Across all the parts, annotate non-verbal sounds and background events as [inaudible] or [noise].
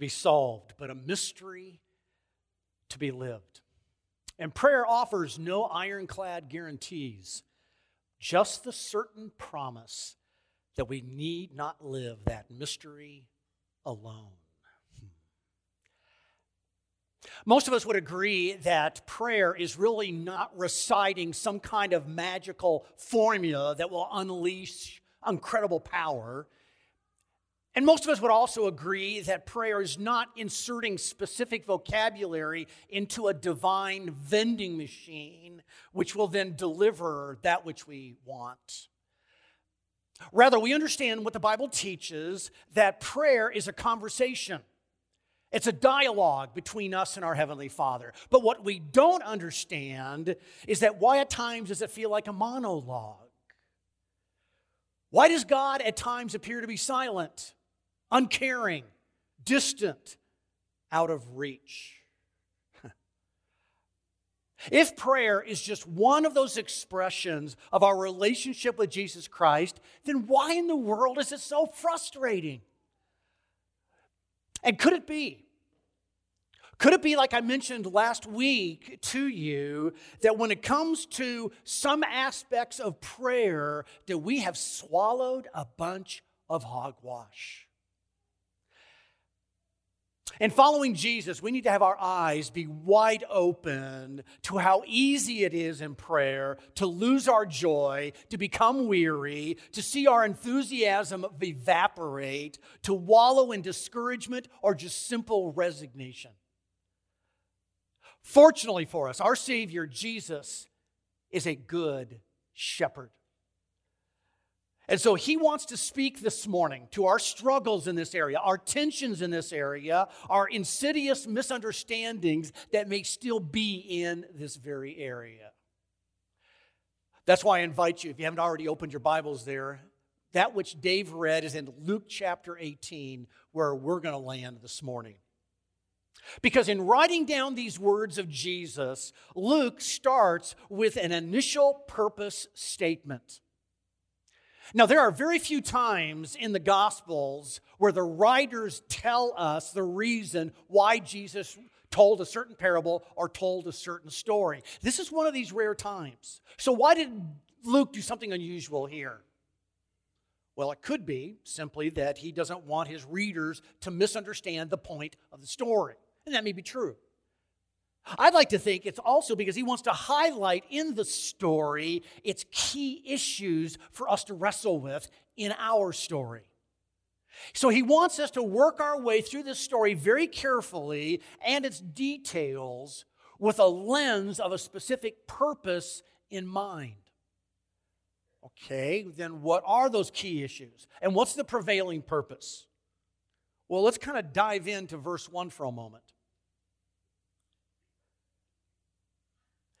be solved, but a mystery to be lived. And prayer offers no ironclad guarantees, just the certain promise that we need not live that mystery alone. Most of us would agree that prayer is really not reciting some kind of magical formula that will unleash incredible power. And most of us would also agree that prayer is not inserting specific vocabulary into a divine vending machine, which will then deliver that which we want. Rather, we understand what the Bible teaches that prayer is a conversation. It's a dialogue between us and our Heavenly Father. But what we don't understand is that why at times does it feel like a monologue? Why does God at times appear to be silent, uncaring, distant, out of reach? [laughs] If prayer is just one of those expressions of our relationship with Jesus Christ, then why in the world is it so frustrating? And could it be? Could it be, like I mentioned last week to you, that when it comes to some aspects of prayer, that we have swallowed a bunch of hogwash? And following Jesus, we need to have our eyes be wide open to how easy it is in prayer to lose our joy, to become weary, to see our enthusiasm evaporate, to wallow in discouragement or just simple resignation. Fortunately for us, our Savior, Jesus, is a good shepherd. And so he wants to speak this morning to our struggles in this area, our tensions in this area, our insidious misunderstandings that may still be in this very area. That's why I invite you, if you haven't already opened your Bibles there, that which Dave read is in Luke chapter 18, where we're going to land this morning. Because in writing down these words of Jesus, Luke starts with an initial purpose statement. Now, there are very few times in the Gospels where the writers tell us the reason why Jesus told a certain parable or told a certain story. This is one of these rare times. So, why did Luke do something unusual here? Well, it could be simply that he doesn't want his readers to misunderstand the point of the story. And that may be true. I'd like to think it's also because he wants to highlight in the story its key issues for us to wrestle with in our story. So he wants us to work our way through this story very carefully and its details with a lens of a specific purpose in mind. Okay, then what are those key issues? And what's the prevailing purpose? Well, let's kind of dive into verse 1 for a moment.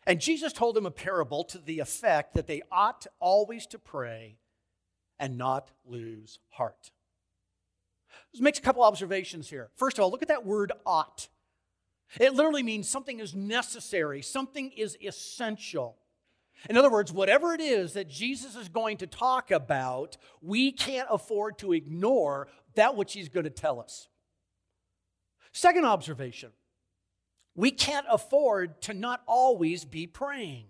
And Jesus told them a parable to the effect that they ought always to pray and not lose heart. Let's make a couple observations here. First of all, look at that word ought. It literally means something is necessary, something is essential. In other words, whatever it is that Jesus is going to talk about, we can't afford to ignore that which he's going to tell us. Second observation we can't afford to not always be praying.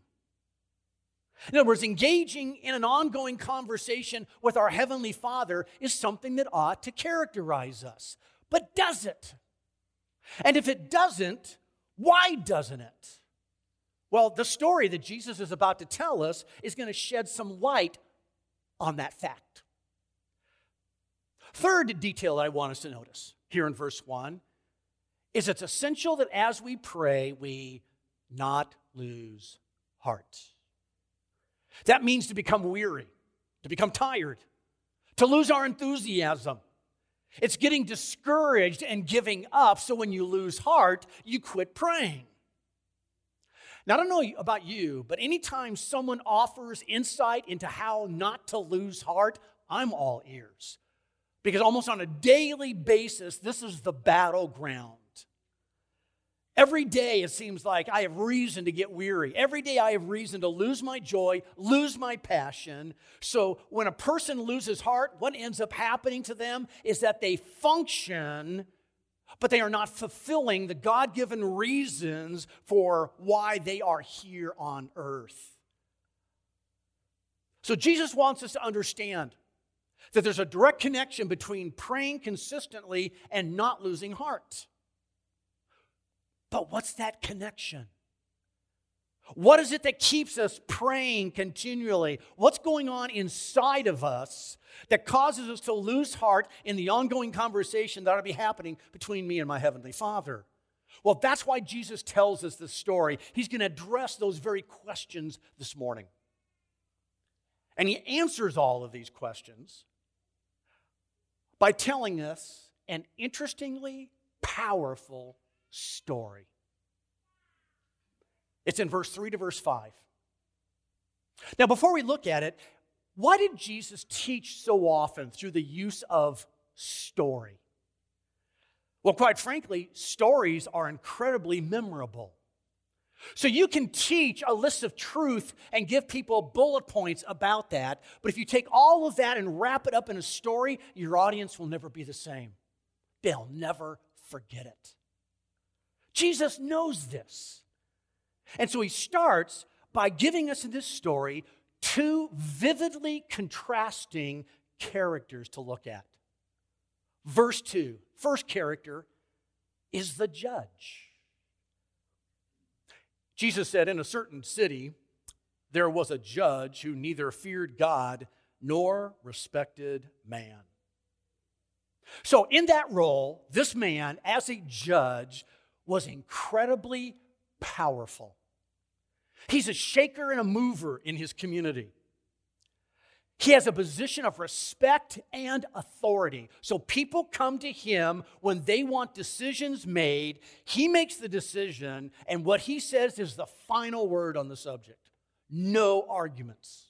In other words, engaging in an ongoing conversation with our Heavenly Father is something that ought to characterize us. But does it? And if it doesn't, why doesn't it? Well, the story that Jesus is about to tell us is going to shed some light on that fact. Third detail that I want us to notice here in verse 1 is it's essential that as we pray, we not lose heart. That means to become weary, to become tired, to lose our enthusiasm. It's getting discouraged and giving up, so when you lose heart, you quit praying. Now, I don't know about you, but anytime someone offers insight into how not to lose heart, I'm all ears. Because almost on a daily basis, this is the battleground. Every day it seems like I have reason to get weary. Every day I have reason to lose my joy, lose my passion. So when a person loses heart, what ends up happening to them is that they function but they are not fulfilling the God given reasons for why they are here on earth. So Jesus wants us to understand that there's a direct connection between praying consistently and not losing heart. But what's that connection? What is it that keeps us praying continually? What's going on inside of us that causes us to lose heart in the ongoing conversation that ought to be happening between me and my Heavenly Father? Well, that's why Jesus tells us this story. He's going to address those very questions this morning. And he answers all of these questions by telling us an interestingly powerful story. It's in verse 3 to verse 5. Now, before we look at it, why did Jesus teach so often through the use of story? Well, quite frankly, stories are incredibly memorable. So you can teach a list of truth and give people bullet points about that, but if you take all of that and wrap it up in a story, your audience will never be the same. They'll never forget it. Jesus knows this. And so he starts by giving us in this story two vividly contrasting characters to look at. Verse 2, first character is the judge. Jesus said, In a certain city, there was a judge who neither feared God nor respected man. So, in that role, this man, as a judge, was incredibly powerful. He's a shaker and a mover in his community. He has a position of respect and authority. So people come to him when they want decisions made. He makes the decision, and what he says is the final word on the subject. No arguments.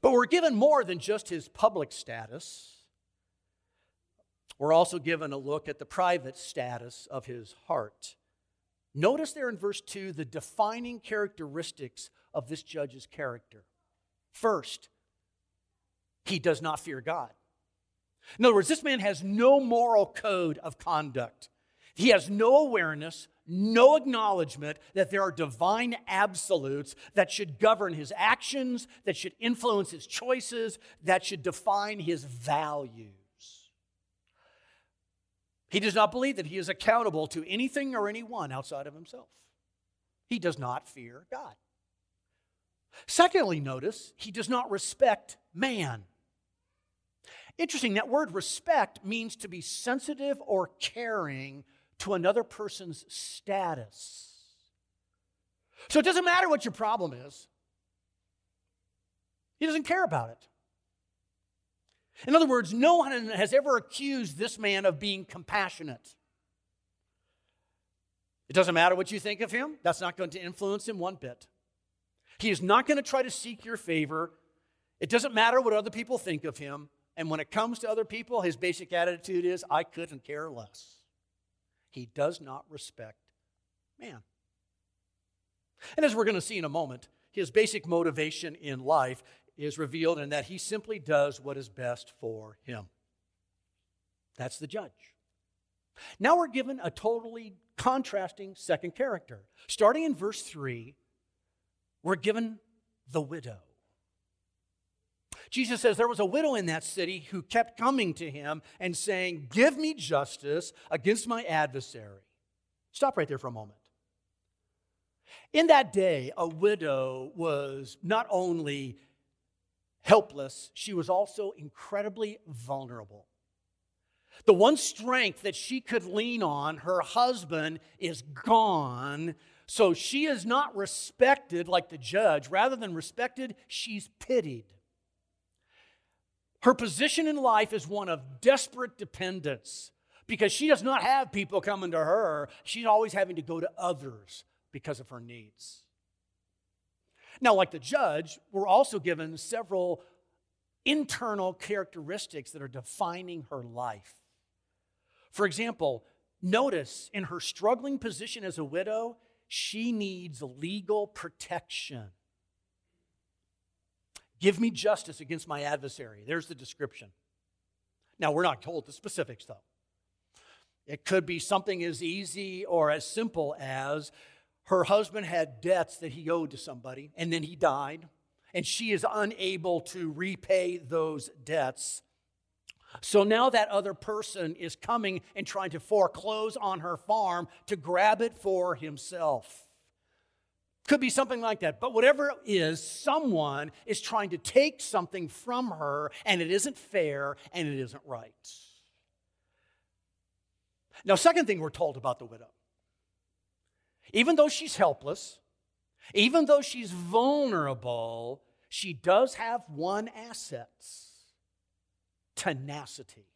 But we're given more than just his public status. We're also given a look at the private status of his heart. Notice there in verse 2 the defining characteristics of this judge's character. First, he does not fear God. In other words, this man has no moral code of conduct. He has no awareness, no acknowledgement that there are divine absolutes that should govern his actions, that should influence his choices, that should define his values. He does not believe that he is accountable to anything or anyone outside of himself. He does not fear God. Secondly, notice he does not respect man. Interesting, that word respect means to be sensitive or caring to another person's status. So it doesn't matter what your problem is, he doesn't care about it. In other words, no one has ever accused this man of being compassionate. It doesn't matter what you think of him, that's not going to influence him one bit. He is not going to try to seek your favor. It doesn't matter what other people think of him. And when it comes to other people, his basic attitude is, I couldn't care less. He does not respect man. And as we're going to see in a moment, his basic motivation in life is revealed in that he simply does what is best for him. That's the judge. Now we're given a totally contrasting second character. Starting in verse 3, we're given the widow. Jesus says there was a widow in that city who kept coming to him and saying, Give me justice against my adversary. Stop right there for a moment. In that day, a widow was not only helpless, she was also incredibly vulnerable. The one strength that she could lean on, her husband, is gone. So she is not respected like the judge. Rather than respected, she's pitied. Her position in life is one of desperate dependence because she does not have people coming to her. She's always having to go to others because of her needs. Now, like the judge, we're also given several internal characteristics that are defining her life. For example, notice in her struggling position as a widow, she needs legal protection. Give me justice against my adversary. There's the description. Now, we're not told the specifics, though. It could be something as easy or as simple as her husband had debts that he owed to somebody, and then he died, and she is unable to repay those debts. So now that other person is coming and trying to foreclose on her farm to grab it for himself. Could be something like that. But whatever it is, someone is trying to take something from her, and it isn't fair and it isn't right. Now, second thing we're told about the widow even though she's helpless, even though she's vulnerable, she does have one asset tenacity.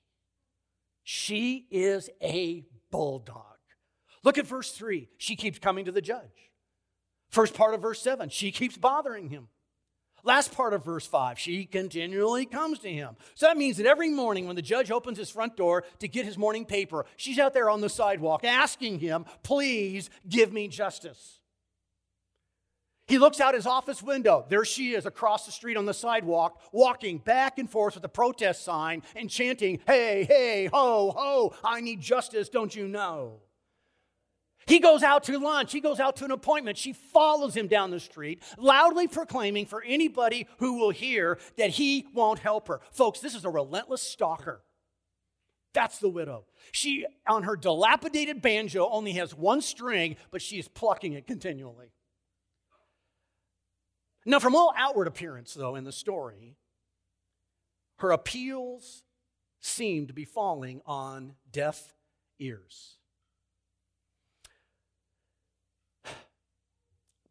She is a bulldog. Look at verse 3. She keeps coming to the judge. First part of verse 7, she keeps bothering him. Last part of verse 5, she continually comes to him. So that means that every morning when the judge opens his front door to get his morning paper, she's out there on the sidewalk asking him, Please give me justice. He looks out his office window. There she is across the street on the sidewalk, walking back and forth with a protest sign and chanting, Hey, hey, ho, ho, I need justice, don't you know? He goes out to lunch. He goes out to an appointment. She follows him down the street, loudly proclaiming for anybody who will hear that he won't help her. Folks, this is a relentless stalker. That's the widow. She, on her dilapidated banjo, only has one string, but she is plucking it continually. Now, from all outward appearance, though, in the story, her appeals seem to be falling on deaf ears.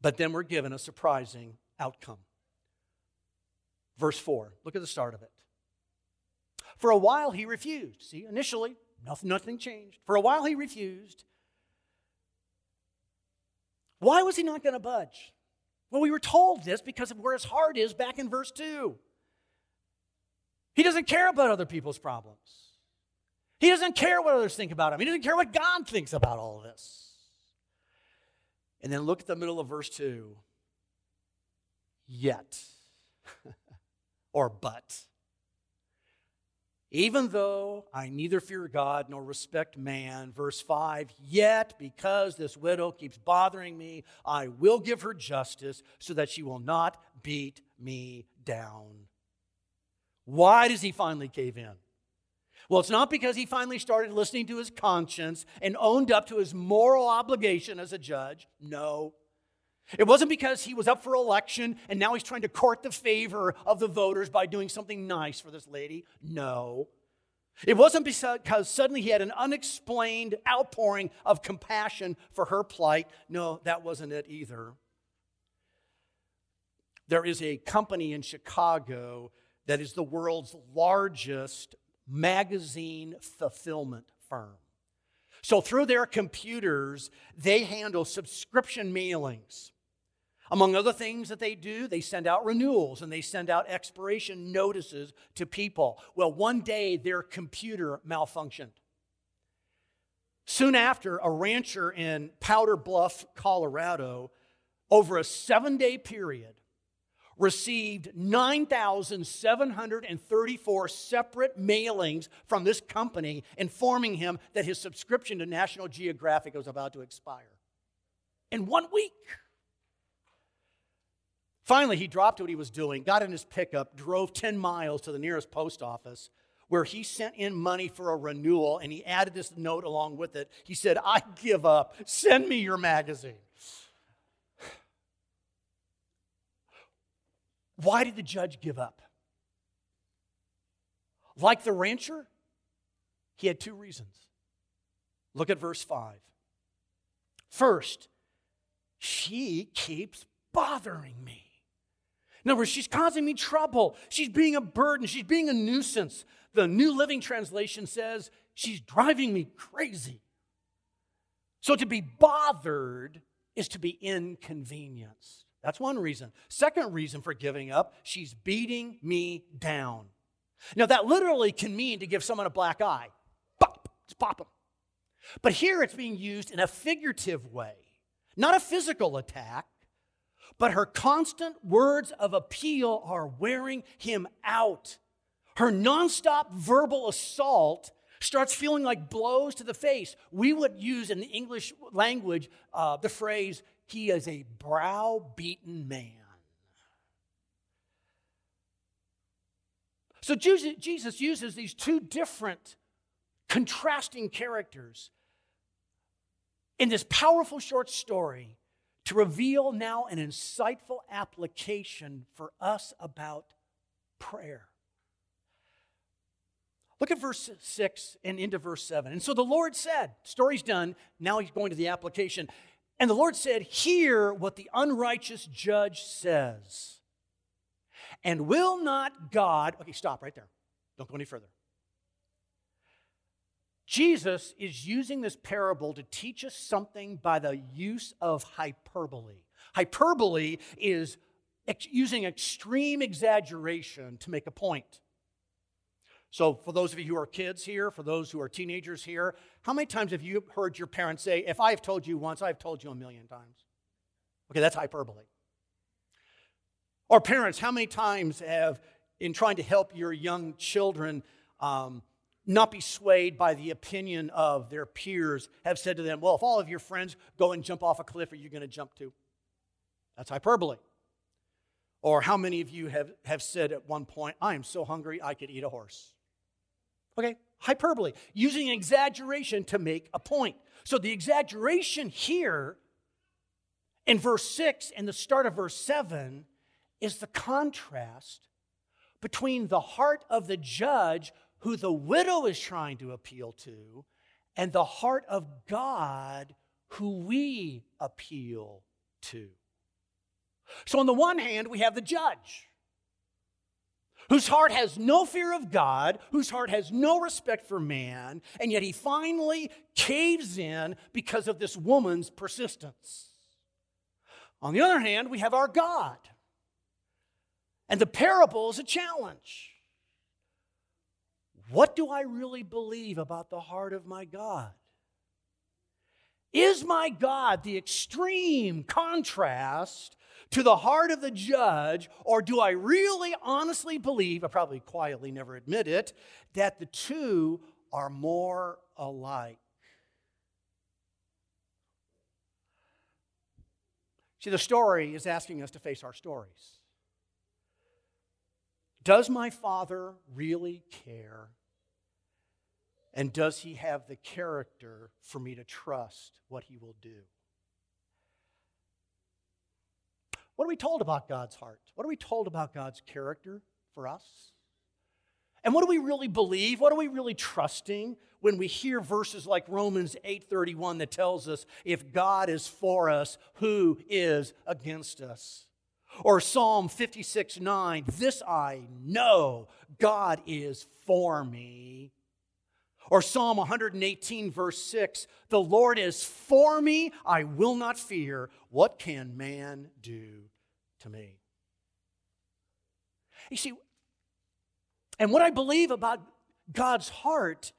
But then we're given a surprising outcome. Verse 4, look at the start of it. For a while he refused. See, initially, nothing, nothing changed. For a while he refused. Why was he not going to budge? Well, we were told this because of where his heart is back in verse 2. He doesn't care about other people's problems. He doesn't care what others think about him. He doesn't care what God thinks about all of this. And then look at the middle of verse 2. Yet, [laughs] or but. Even though I neither fear God nor respect man, verse 5, yet because this widow keeps bothering me, I will give her justice so that she will not beat me down. Why does he finally cave in? Well, it's not because he finally started listening to his conscience and owned up to his moral obligation as a judge. No. It wasn't because he was up for election and now he's trying to court the favor of the voters by doing something nice for this lady. No. It wasn't because suddenly he had an unexplained outpouring of compassion for her plight. No, that wasn't it either. There is a company in Chicago that is the world's largest magazine fulfillment firm. So, through their computers, they handle subscription mailings. Among other things that they do, they send out renewals and they send out expiration notices to people. Well, one day their computer malfunctioned. Soon after, a rancher in Powder Bluff, Colorado, over a seven day period, received 9,734 separate mailings from this company informing him that his subscription to National Geographic was about to expire. In one week. Finally, he dropped what he was doing, got in his pickup, drove 10 miles to the nearest post office where he sent in money for a renewal and he added this note along with it. He said, I give up. Send me your magazine. Why did the judge give up? Like the rancher, he had two reasons. Look at verse 5. First, she keeps bothering me. In other words, she's causing me trouble. She's being a burden. She's being a nuisance. The New Living Translation says she's driving me crazy. So to be bothered is to be inconvenienced. That's one reason. Second reason for giving up, she's beating me down. Now, that literally can mean to give someone a black eye. Pop, just pop them. But here it's being used in a figurative way, not a physical attack, but her constant words of appeal are wearing him out. Her nonstop verbal assault starts feeling like blows to the face, we would use in the English language uh, the phrase, he is a browbeaten man. So Jesus uses these two different contrasting characters in this powerful short story to reveal now an insightful application for us about prayer. Look at verse 6 and into verse 7. And so the Lord said, story's done, now he's going to the application. And the Lord said, Hear what the unrighteous judge says. And will not God, okay, stop right there. Don't go any further. Jesus is using this parable to teach us something by the use of hyperbole. Hyperbole is ex- using extreme exaggeration to make a point. So, for those of you who are kids here, for those who are teenagers here, how many times have you heard your parents say, If I've told you once, I've told you a million times? Okay, that's hyperbole. Or parents, how many times have, in trying to help your young children um, not be swayed by the opinion of their peers, have said to them, Well, if all of your friends go and jump off a cliff, are you going to jump too? That's hyperbole. Or how many of you have, have said at one point, I am so hungry I could eat a horse? Okay, hyperbole, using exaggeration to make a point. So the exaggeration here in verse 6 and the start of verse 7 is the contrast between the heart of the judge who the widow is trying to appeal to and the heart of God who we appeal to. So, on the one hand, we have the judge whose heart has no fear of God, whose heart has no respect for man, and yet he finally caves in because of this woman's persistence. On the other hand, we have our God. And the parable is a challenge. What do I really believe about the heart of my God? Is my God the extreme contrast to the heart of the judge, or do I really honestly believe, I probably quietly never admit it, that the two are more alike? See, the story is asking us to face our stories. Does my father really care? And does he have the character for me to trust what he will do? What are we told about God's heart? What are we told about God's character for us? And what do we really believe? What are we really trusting when we hear verses like Romans 8:31 that tells us if God is for us, who is against us? Or Psalm 56 9, this I know, God is for me. Or Psalm 118, verse 6 The Lord is for me, I will not fear. What can man do to me? You see, and what I believe about God's heart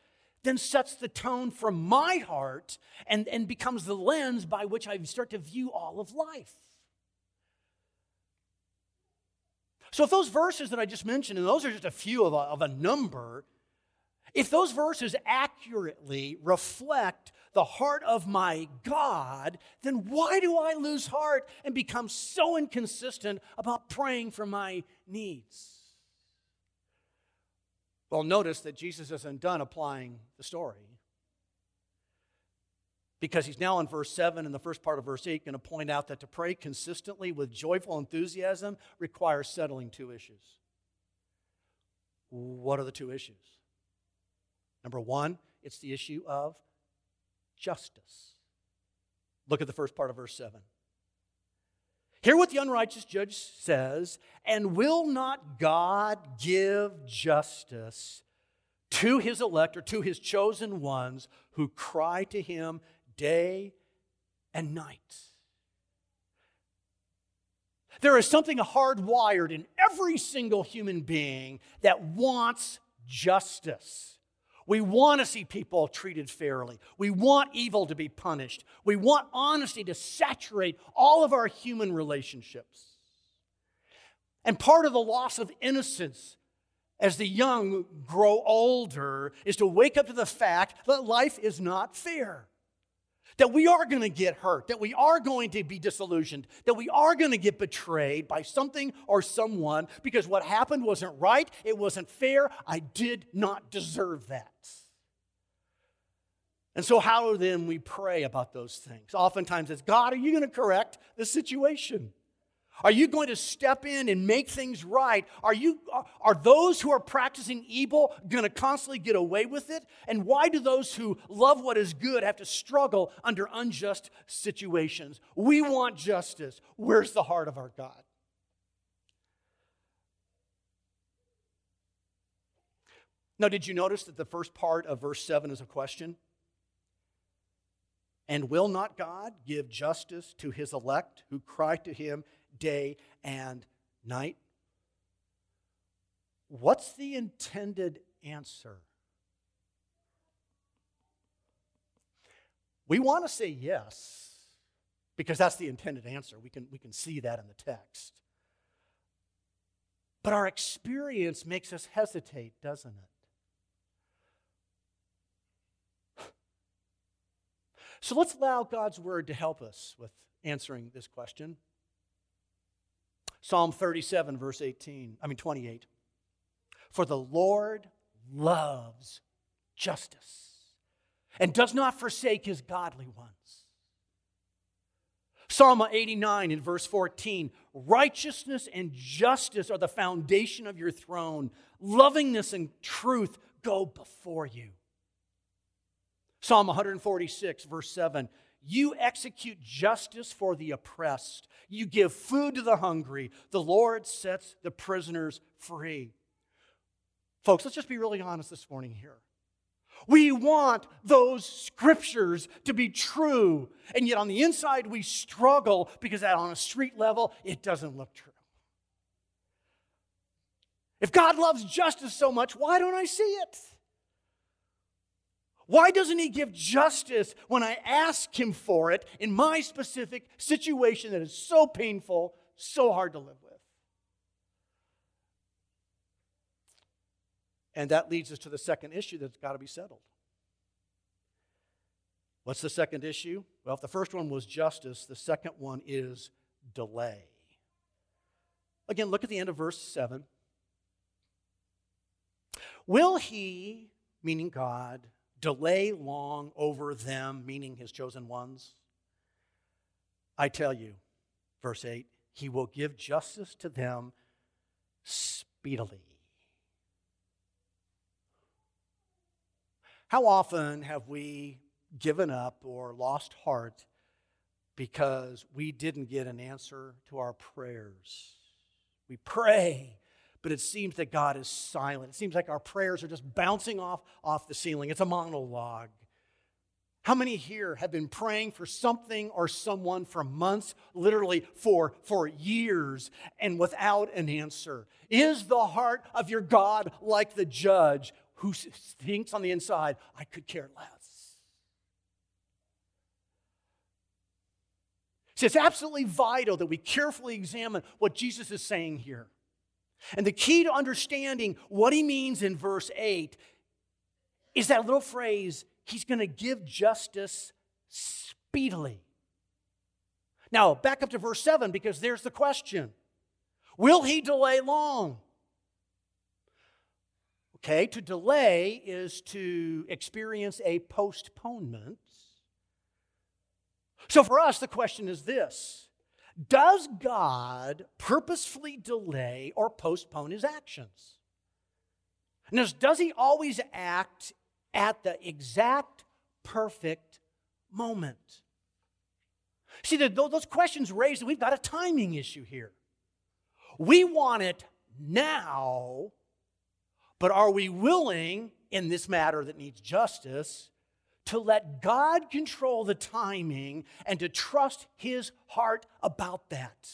then sets the tone for my heart and, and becomes the lens by which I start to view all of life. So, if those verses that I just mentioned, and those are just a few of a, of a number, if those verses accurately reflect the heart of my God, then why do I lose heart and become so inconsistent about praying for my needs? Well, notice that Jesus isn't done applying the story. Because he's now in verse 7 and the first part of verse 8 going to point out that to pray consistently with joyful enthusiasm requires settling two issues. What are the two issues? Number one, it's the issue of justice. Look at the first part of verse 7. Hear what the unrighteous judge says, and will not God give justice to his elect or to his chosen ones who cry to him day and night? There is something hardwired in every single human being that wants justice. We want to see people treated fairly. We want evil to be punished. We want honesty to saturate all of our human relationships. And part of the loss of innocence as the young grow older is to wake up to the fact that life is not fair. That we are going to get hurt, that we are going to be disillusioned, that we are going to get betrayed by something or someone because what happened wasn't right, it wasn't fair, I did not deserve that. And so, how then we pray about those things? Oftentimes it's God, are you going to correct the situation? Are you going to step in and make things right? Are, you, are those who are practicing evil going to constantly get away with it? And why do those who love what is good have to struggle under unjust situations? We want justice. Where's the heart of our God? Now, did you notice that the first part of verse 7 is a question? And will not God give justice to his elect who cry to him day and night? What's the intended answer? We want to say yes because that's the intended answer. We can, we can see that in the text. But our experience makes us hesitate, doesn't it? [sighs] So let's allow God's word to help us with answering this question. Psalm 37, verse 18, I mean 28. For the Lord loves justice and does not forsake his godly ones. Psalm 89 in verse 14 Righteousness and justice are the foundation of your throne, lovingness and truth go before you. Psalm 146, verse 7 you execute justice for the oppressed. You give food to the hungry. The Lord sets the prisoners free. Folks, let's just be really honest this morning here. We want those scriptures to be true, and yet on the inside we struggle because on a street level it doesn't look true. If God loves justice so much, why don't I see it? Why doesn't he give justice when I ask him for it in my specific situation that is so painful, so hard to live with? And that leads us to the second issue that's got to be settled. What's the second issue? Well, if the first one was justice, the second one is delay. Again, look at the end of verse 7. Will he, meaning God, delay long over them, meaning his chosen ones? I tell you, verse 8, he will give justice to them speedily. How often have we given up or lost heart because we didn't get an answer to our prayers? We pray but it seems that God is silent. It seems like our prayers are just bouncing off, off the ceiling. It's a monologue. How many here have been praying for something or someone for months, literally for, for years, and without an answer? Is the heart of your God like the judge who thinks on the inside, I could care less? See, it's absolutely vital that we carefully examine what Jesus is saying here. And the key to understanding what he means in verse 8 is that little phrase, he's going to give justice speedily. Now, back up to verse 7 because there's the question Will he delay long? Okay, to delay is to experience a postponement. So for us, the question is this does God purposefully delay or postpone his actions? Does he always act at the exact perfect moment? See, those questions raise that we've got a timing issue here. We want it now, but are we willing in this matter that needs justice to let God control the timing and to trust his heart about that.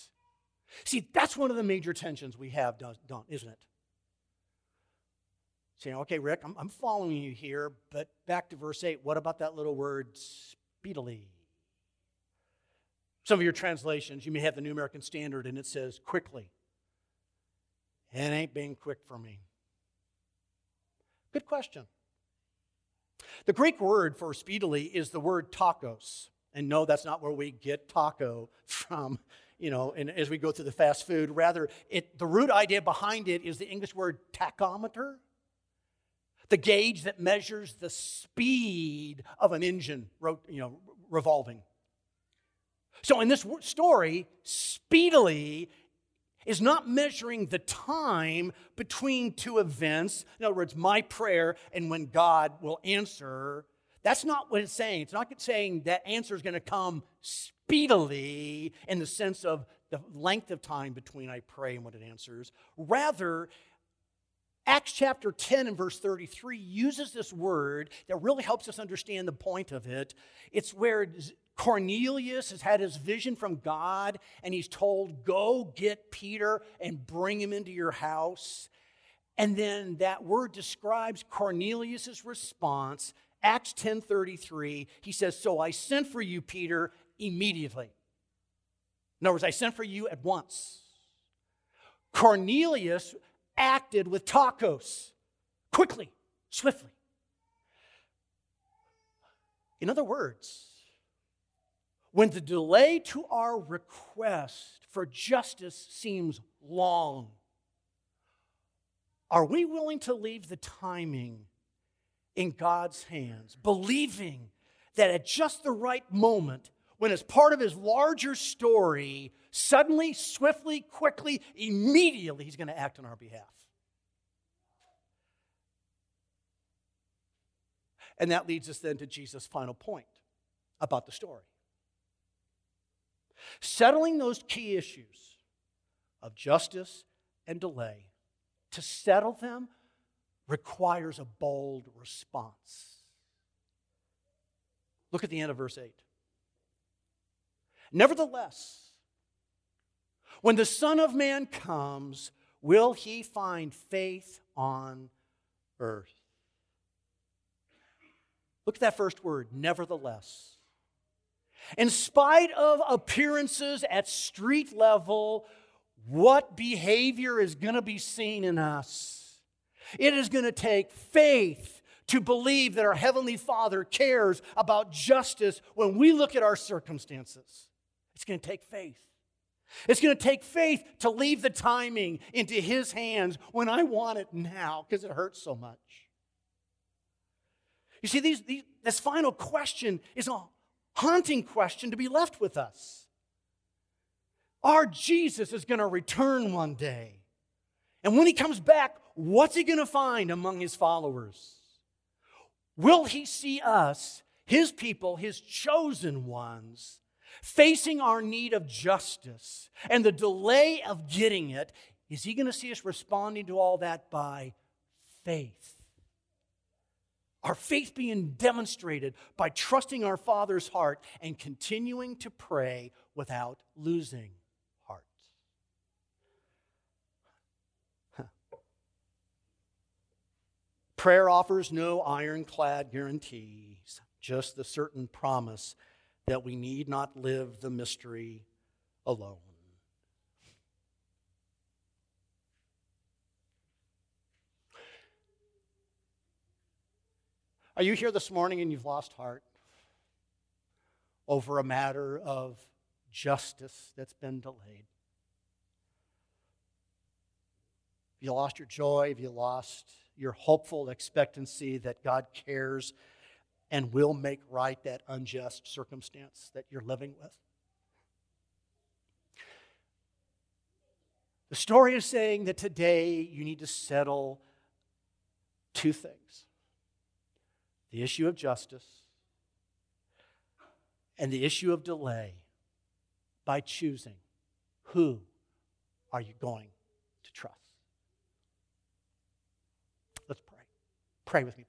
See, that's one of the major tensions we have, don't, isn't it? Saying, okay, Rick, I'm, I'm following you here, but back to verse 8, what about that little word speedily? Some of your translations, you may have the New American Standard and it says quickly. It ain't being quick for me. Good question. The Greek word for speedily is the word tacos. And no, that's not where we get taco [laughs] from, you know, and as we go through the fast food. Rather, it, the root idea behind it is the English word tachometer, the gauge that measures the speed of an engine, you know, revolving. So in this story, speedily is not measuring the time between two events. In other words, my prayer and when God will answer. That's not what it's saying. It's not saying that answer is going to come speedily in the sense of the length of time between I pray and when it answers. Rather, Acts chapter 10 and verse 33 uses this word that really helps us understand the point of it. It's where Cornelius has had his vision from God and he's told, Go get Peter and bring him into your house. And then that word describes Cornelius' response. Acts 10:33, he says, So I sent for you, Peter, immediately. In other words, I sent for you at once. Cornelius acted with tacos, quickly, swiftly. In other words, when the delay to our request for justice seems long, are we willing to leave the timing in God's hands, believing that at just the right moment, when it's part of his larger story, suddenly, swiftly, quickly, immediately, he's going to act on our behalf? And that leads us then to Jesus' final point about the story. Settling those key issues of justice and delay, to settle them requires a bold response. Look at the end of verse 8. Nevertheless, when the Son of Man comes, will he find faith on earth? Look at that first word, nevertheless. In spite of appearances at street level, what behavior is going to be seen in us? It is going to take faith to believe that our Heavenly Father cares about justice when we look at our circumstances. It's going to take faith. It's going to take faith to leave the timing into His hands when I want it now because it hurts so much. You see, these, these, this final question is a haunting question to be left with us. Our Jesus is going to return one day. And when he comes back, what's he going to find among his followers? Will he see us, his people, his chosen ones, facing our need of justice and the delay of getting it? Is he going to see us responding to all that by faith? Our faith being demonstrated by trusting our Father's heart and continuing to pray without losing heart. Prayer offers no ironclad guarantees, just the certain promise that we need not live the mystery alone. Are you here this morning and you've lost heart over a matter of justice that's been delayed? Have you lost your joy? Have you lost your hopeful expectancy that God cares and will make right that unjust circumstance that you're living with? The story is saying that today you need to settle two things the issue of justice and the issue of delay by choosing who are you going to trust. Let's pray. Pray with me.